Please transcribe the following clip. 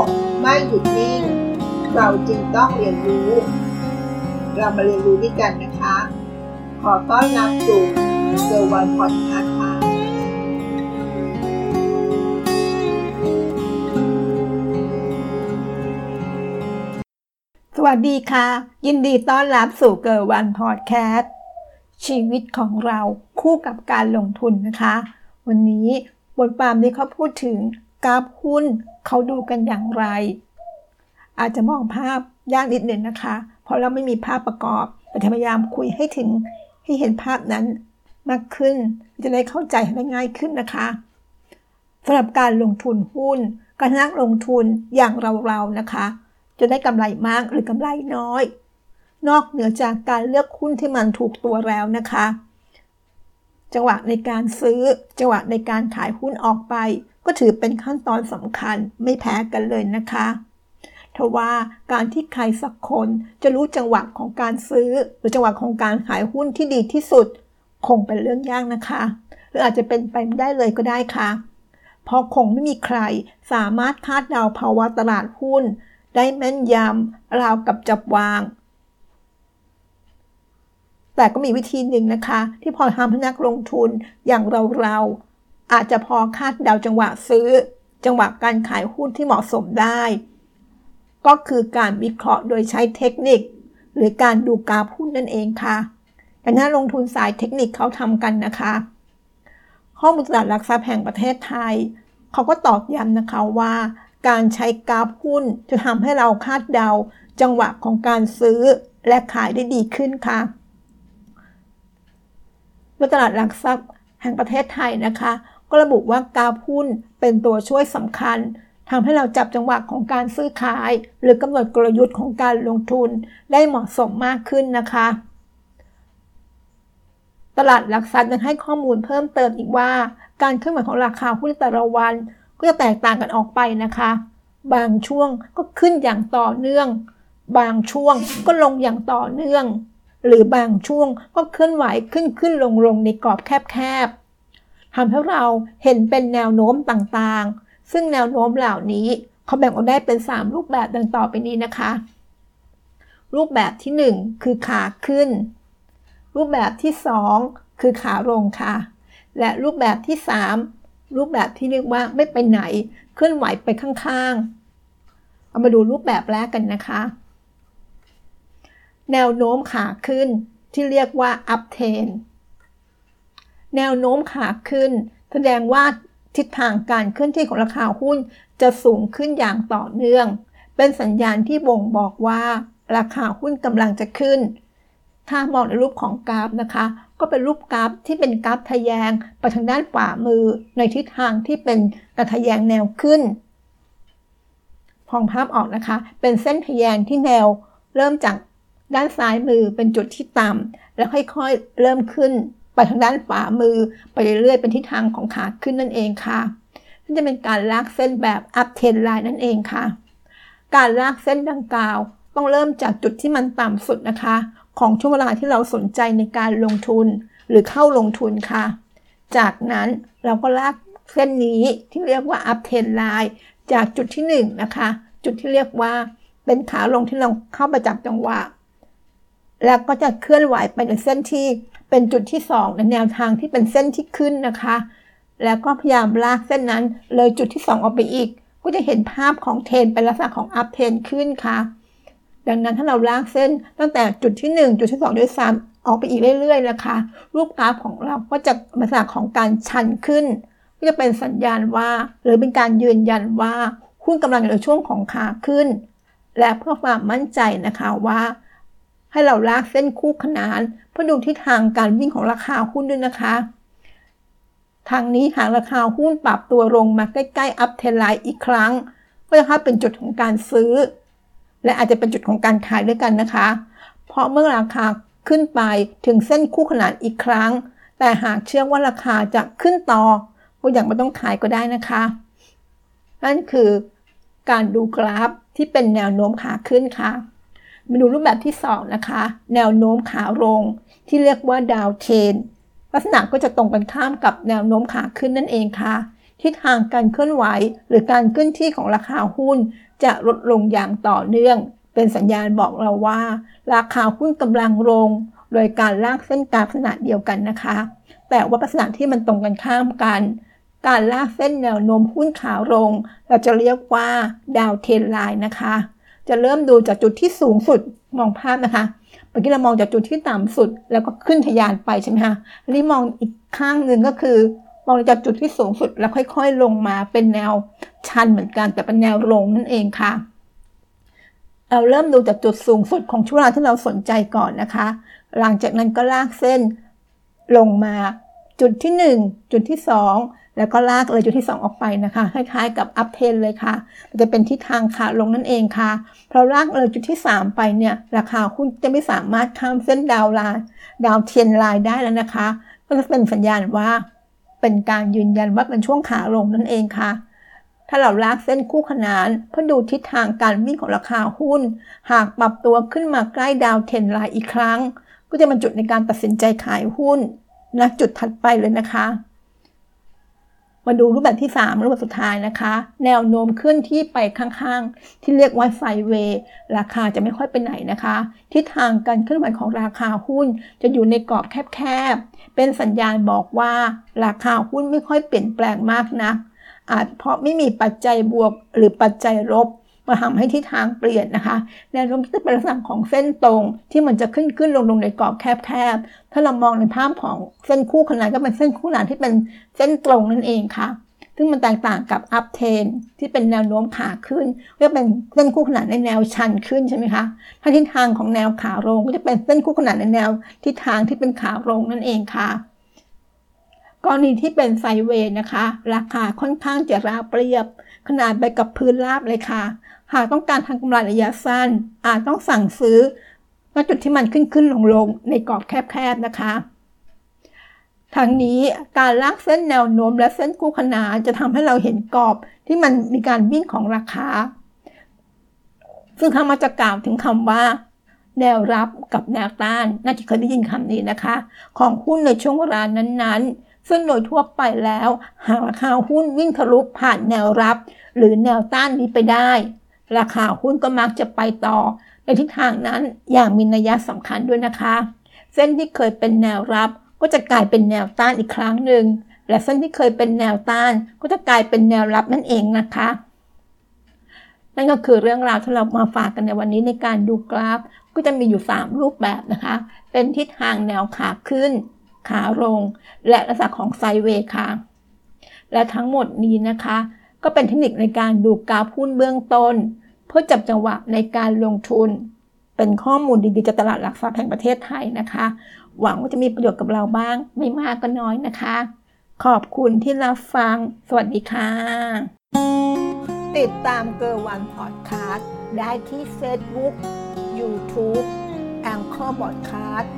กไม่หยุดนิ่ง เราจึงต้องเรียนรู้ เรามาเรียนรู้ด้วยกันนะคะ ขอต้อนรับสู่เซอร์วันพอดคาส์ค่ะสวัสดีค่ะ ยินดีต้อนรับสู่เกิร์วันพอดแคสต์ชีวิตของเราคู่กับการลงทุนนะคะ วันนี้บทความนี้เขาพูดถึง กราฟหุ้นเขาดูกันอย่างไร อาจจะมองภาพยากนิดหนึ่งนะคะ เพราะเราไม่มีภาพประกอบแต่พยายามคุยให้ถึงให้เห็นภาพนั้นมากขึ้น จะได้เข้าใจได้ง่ายขึ้นนะคะสำหรับการลงทุนหุ้นการนักลงทุนอย่างเราๆนะคะ จะได้กำไรมากหรือกำไรน้อย นอกเหนือจากการเลือกหุ้นที่มันถูกตัวแล้วนะคะ จังหวะในการซื้อจังหวะในการขายหุ้นออกไป ก็ถือเป็นขั้นตอนสำคัญไม่แพ้กันเลยนะคะทว่าการที่ใครสักคนจะรู้จังหวะของการซื้อ หรือจังหวะของการขายหุ้นที่ดีที่สุด คงเป็นเรื่องยากนะคะ หรืออาจจะเป็นไปไม่ได้เลยก็ได้ค่ะ เพราะคงไม่มีใครสามารถคาดเดาภาวะตลาดหุ้น ได้แม่นยำราวกับจับวาง แต่ก็มีวิธีหนึ่งนะคะ ที่พอทำให้นักลงทุนอย่างเราเรา อาจจะพอคาดเดาจังหวะซื้อ จังหวะการขายหุ้นที่เหมาะสมได้ ก็คือการวิเคราะห์โดยใช้เทคนิค หรือการดูกราฟหุ้นนั่นเองค่ะแต่ถ้าลงทุนสายเทคนิคเขาทำกันนะคะ ข้อมูลตลาดหลักทรัพย์แห่งประเทศไทย เขาก็ตอกย้ำนะคะว่า การใช้กราฟหุ้นจะทำให้เราคาดเดา จังหวะของการซื้อและขายได้ดีขึ้นค่ะตลาดหลักทรัพย์แห่งประเทศไทยนะคะ ก็ระบุว่ากราฟหุ้นเป็นตัวช่วยสำคัญทำให้เราจับจังหวะของการซื้อขาย หรือกำหนดกลยุทธ์ของการลงทุนได้เหมาะสมมากขึ้นนะคะ ตลาดหลักทรัพย์ยังให้ข้อมูลเพิ่มเติมอีกว่า การเคลื่อนไหวของราคาหุ้นแต่ละวัน ก็จะแตกต่างกันออกไปนะคะ บางช่วงก็ขึ้นอย่างต่อเนื่อง บางช่วงก็ลงอย่างต่อเนื่อง หรือบางช่วงก็เคลื่อนไหวขึ้นขึ้นลงลงในกรอบแคบๆ ทำให้เราเห็นเป็นแนวโน้มต่างๆ ซึ่งแนวโน้มเหล่านี้เขาแบ่งออกได้เป็น 3 รูปแบบดังต่อไปนี้นะคะ รูปแบบที่ 1 คือขาขึ้น รูปแบบที่ 2 คือขาลงค่ะ และรูปแบบที่ 3 รูปแบบที่เรียกว่าไม่ไปไหนเคลื่อนไหวไปข้างๆ เอามาดูรูปแบบแรกกันนะคะ แนวโน้มขาขึ้นที่เรียกว่า up trend แนวโน้มขาขึ้น แสดงว่าทิศทางการเคลื่อนที่ของราคาหุ้นจะสูงขึ้นอย่างต่อเนื่อง เป็นสัญญาณที่บ่งบอกว่าราคาหุ้นกำลังจะขึ้น ถ้ามองในรูปของกราฟนะคะ ก็เป็นรูปกราฟที่เป็นกราฟทะแยงไปทางด้านขวามือในทิศทางที่เป็นกระทะแยงแนวขึ้น พองภาพออกนะคะ เป็นเส้นทะแยงที่แนว เริ่มจากด้านซ้ายมือเป็นจุดที่ต่ำแล้วค่อยๆเริ่มขึ้น ไปทางด้านขวามือไปเรื่อยๆเป็นทิศทางของขาขึ้นนั่นเองค่ะนี่จะเป็นการลากเส้นแบบอัพเทนไลน์นั่นเองค่ะ การลากเส้นดังกล่าว ต้องเริ่มจากจุดที่มันต่ำสุดนะคะ ของช่วงเวลาที่เราสนใจในการลงทุนหรือเข้าลงทุนค่ะ จากนั้นเราก็ลากเส้นนี้ที่เรียกว่าอัพเทนไลน์จากจุดที่1นนะคะ จุดที่เรียกว่าเป็นขาลงที่เราเข้าประจับจังหวะ แล้วก็จะเคลื่อนไหวไปในเส้นที่ เป็นจุดที่2ในแนวทางที่เป็นเส้นที่ขึ้นนะคะ แล้วก็พยายามลากเส้นนั้นเลยจุดที่ 2 ออกไปอีก ก็จะเห็นภาพของเทนเป็นลักษณะของอัพเทนขึ้นค่ะ ดังนั้นถ้าเราลากเส้นตั้งแต่จุดที่ 1 จุดที่2ด้วยซ้ำออกไปอีกเรื่อยๆนะคะ รูปกราฟของเราก็จะลักษณะของการชันขึ้น ก็จะเป็นสัญญาณว่า หรือเป็นการยืนยันว่าหุ้นกำลังอยู่ในช่วงของขาขึ้น และเพื่อความมั่นใจนะคะว่า ให้เราลากเส้นคู่ขนานเพื่อดูทิศทางการวิ่งของราคาหุ้นด้วยนะคะ ทางนี้หากราคาหุ้นปรับตัวลงมาใกล้ๆอัพเทนไลน์อีกครั้ง ก็จะเป็นจุดของการซื้อ และอาจจะเป็นจุดของการขายด้วยกันนะคะ เพราะเมื่อราคาขึ้นไปถึงเส้นคู่ขนานอีกครั้ง แต่หากเชื่อว่าราคาจะขึ้นต่อก็อยังไม่ต้องขายก็ได้นะคะ นั่นคือการดูกราฟที่เป็นแนวโน้มขาขึ้นค่ะ มาดูรูปแบบที่ 2 นะคะ แนวโน้มขาลงที่เรียกว่าดาวเทนลักษณะก็จะตรงกันข้ามกับแนวโน้มขาขึ้นนั่นเองค่ะทิศทางการเคลื่อนไหว หรือการเคลื่อนที่ของราคาหุ้น จะลดลงอย่างต่อเนื่อง เป็นสัญญาณบอกเราว่า ราคาหุ้นกำลังลง โดยการลากเส้นกราฟขนาดเดียวกันนะคะ แต่ว่าลักษณะที่มันตรงกันข้ามกัน การลากเส้นแนวโน้มหุ้นขาลง เราจะเรียกว่าดาวเทนไลน์นะคะ จะเริ่มดูจากจุดที่สูงสุดมองภาพนะคะเมื่อกี้เรามองจากจุดที่ต่ำสุด แล้วก็ขึ้นทะยานไปใช่ไหมคะอันนี้มองอีกข้างหนึ่งก็คือ มองจากจุดที่สูงสุดแล้วค่อยๆ ลงมาเป็นแนวชันเหมือนกันแต่เป็นแนวลงนั่นเองค่ะ เราเริ่มดูจากจุดสูงสุดของช่วงเวลาที่เราสนใจก่อนนะคะ หลังจากนั้นก็ลากเส้นลงมาจุดที่ 1 จุดที่ 2 แล้วก็ลากเลยจุดที่ 2 ออกไปนะคะ คล้ายๆกับอัพเทนเลยค่ะจะเป็นทิศทางขาลงนั่นเองค่ะ เพราะลากเลยจุดที่ 3 ไปเนี่ยราคาหุ้นจะไม่สามารถข้ามเส้นดาวไลน์ดาวเทียนไลน์ได้แล้วนะคะ ก็จะเป็นสัญญาณว่า เป็นการยืนยันว่าเป็นช่วงขาลงนั่นเองค่ะ ถ้าเราลากเส้นคู่ขนานเพื่อดูทิศทางการวิ่งของราคาหุ้น หากปรับตัวขึ้นมาใกล้ดาวเทนไลน์อีกครั้ง ก็จะเป็นจุดในการตัดสินใจขายหุ้นณจุดถัดไปเลยนะคะ มาดูรูปแบบที่ 3 รูปแบบสุดท้ายนะคะ แนวโน้มเคลื่อนที่ไปข้างๆ ที่เรียกว่าไซเวย์ราคาจะไม่ค่อยไปไหนนะคะทิศทางการเคลื่อนไหวของราคาหุ้นจะอยู่ในกรอบแคบๆ เป็นสัญญาณบอกว่าราคาหุ้นไม่ค่อยเปลี่ยนแปลงมากนะักอาจเพราะไม่มีปัจจัยบวกหรือปัจจัยลบ มาทำให้ทิศทางเปลี่ยนนะคะ แนวโน้มที่จะเป็นลักษณะของเส้นตรงที่มันจะขึ้นขึ้นลงลงในกรอบแคบๆ ถ้าเรามองในภาพของเส้นคู่ขนานก็เป็นเส้นคู่ขนานที่เป็นเส้นตรงนั่นเองค่ะ ซึ่งมันแตกต่างกับอัพเทนที่เป็นแนวโน้มขาขึ้นก็เป็นเส้นคู่ขนานในแนวชันขึ้นใช่ไหมคะ ถ้าทิศทางของแนวขาลงก็จะเป็นเส้นคู่ขนานในแนวทิศทางที่เป็นขาลงนั่นเองค่ะกรณีที่เป็นไซเวย์นะคะ ราคาค่อนข้างจะราบเรียบ ขนาดไปกับพื้นราบเลยค่ะ หากต้องการทางกำไรระยะสั้น อาจต้องสั่งซื้อณจุดที่มันขึ้นขึ้นลงลงในกรอบแคบๆนะคะทั้งนี้การลากเส้นแนวโน้มและเส้นคู่ขนานจะทำให้เราเห็นกรอบที่มันมีการวิ่งของราคา ซึ่งคำมาจะกล่าวถึงคำว่า แนวรับกับแนวต้าน น่าจะเคยได้ยินคำนี้นะคะ ของหุ้นในช่วงเวลานั้นๆ ซึ่งโดยทั่วไปแล้ว หากราคาหุ้นวิ่งทะลุผ่านแนวรับ หรือแนวต้านนี้ไปได้ ราคาหุ้นก็มักจะไปต่อ ในทิศทางนั้นอย่างมีนัยสำคัญด้วยนะคะ เส้นที่เคยเป็นแนวรับก็จะกลายเป็นแนวต้านอีกครั้งหนึ่งและเส้นที่เคยเป็นแนวต้านก็จะกลายเป็นแนวรับนั่นเองนะคะ นั่นก็คือเรื่องราวที่เรามาฝากกันในวันนี้ในการดูกราฟ ก็จะมีอยู่ 3 รูปแบบนะคะ เป็นทิศทางแนวขาขึ้น ขาลง และลักษณะของไซเวย์ค่ะ และทั้งหมดนี้นะคะ ก็เป็นเทคนิคในการดูกราฟหุ้นเบื้องต้น เพื่อจับจังหวะในการลงทุน เป็นข้อมูลดีๆจากตลาดหลักทรัพย์แห่งประเทศไทยนะคะ หวังว่าจะมีประโยชน์กับเราบ้าง ไม่มากก็น้อยนะคะ ขอบคุณที่รับฟัง สวัสดีค่ะ ติดตามเกอร์วันพอดคาสต์ได้ที่ Facebook YouTube แองเกอร์บอดคาสต์